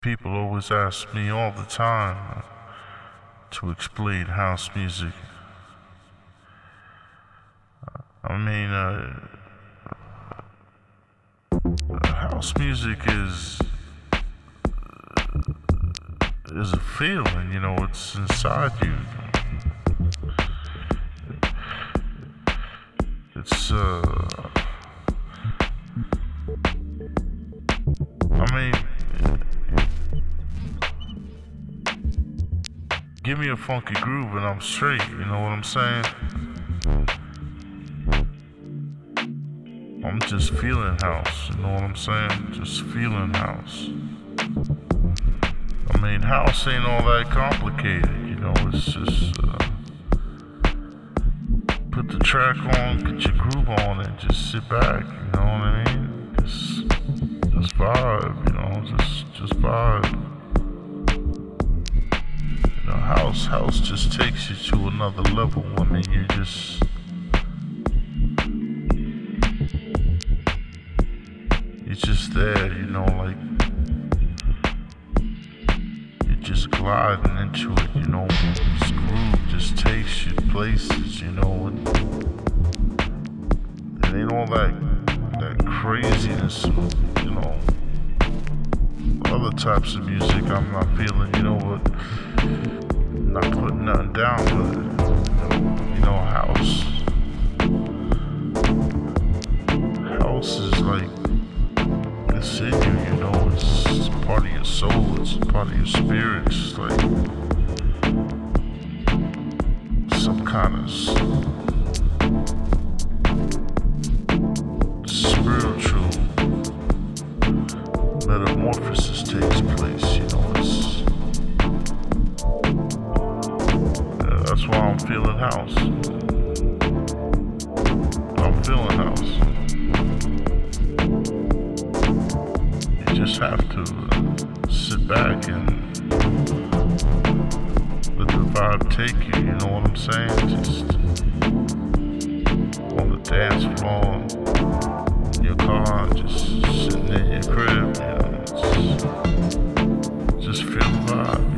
People always ask me all the time to explain house music. I mean, uh, house music is is a feeling, you know, it's inside you. It's uh I mean give me a funky groove and I'm straight, you know what I'm saying? I'm just feeling house, you know what I'm saying? Just feeling house. I mean, house ain't all that complicated, you know, it's just uh, put the track on, get your groove on, and just sit back, you know what I mean? Just, just vibe, you know, just, just vibe. House, house just takes you to another level. Mean, you just it's just there, you know, like you're just gliding into it, you know. This groove just takes you places, you know. And it ain't all that that craziness, you know. Other types of music I'm not feeling, you know, but not putting nothing down, but you know, house. House is like it's in you, you know, it's part of your soul, it's part of your spirit, it's like some kind of just have to sit back and let the vibe take you, you know what I'm saying? Just on the dance floor, in your car, just sitting in your crib, you know, just, just feel the vibe,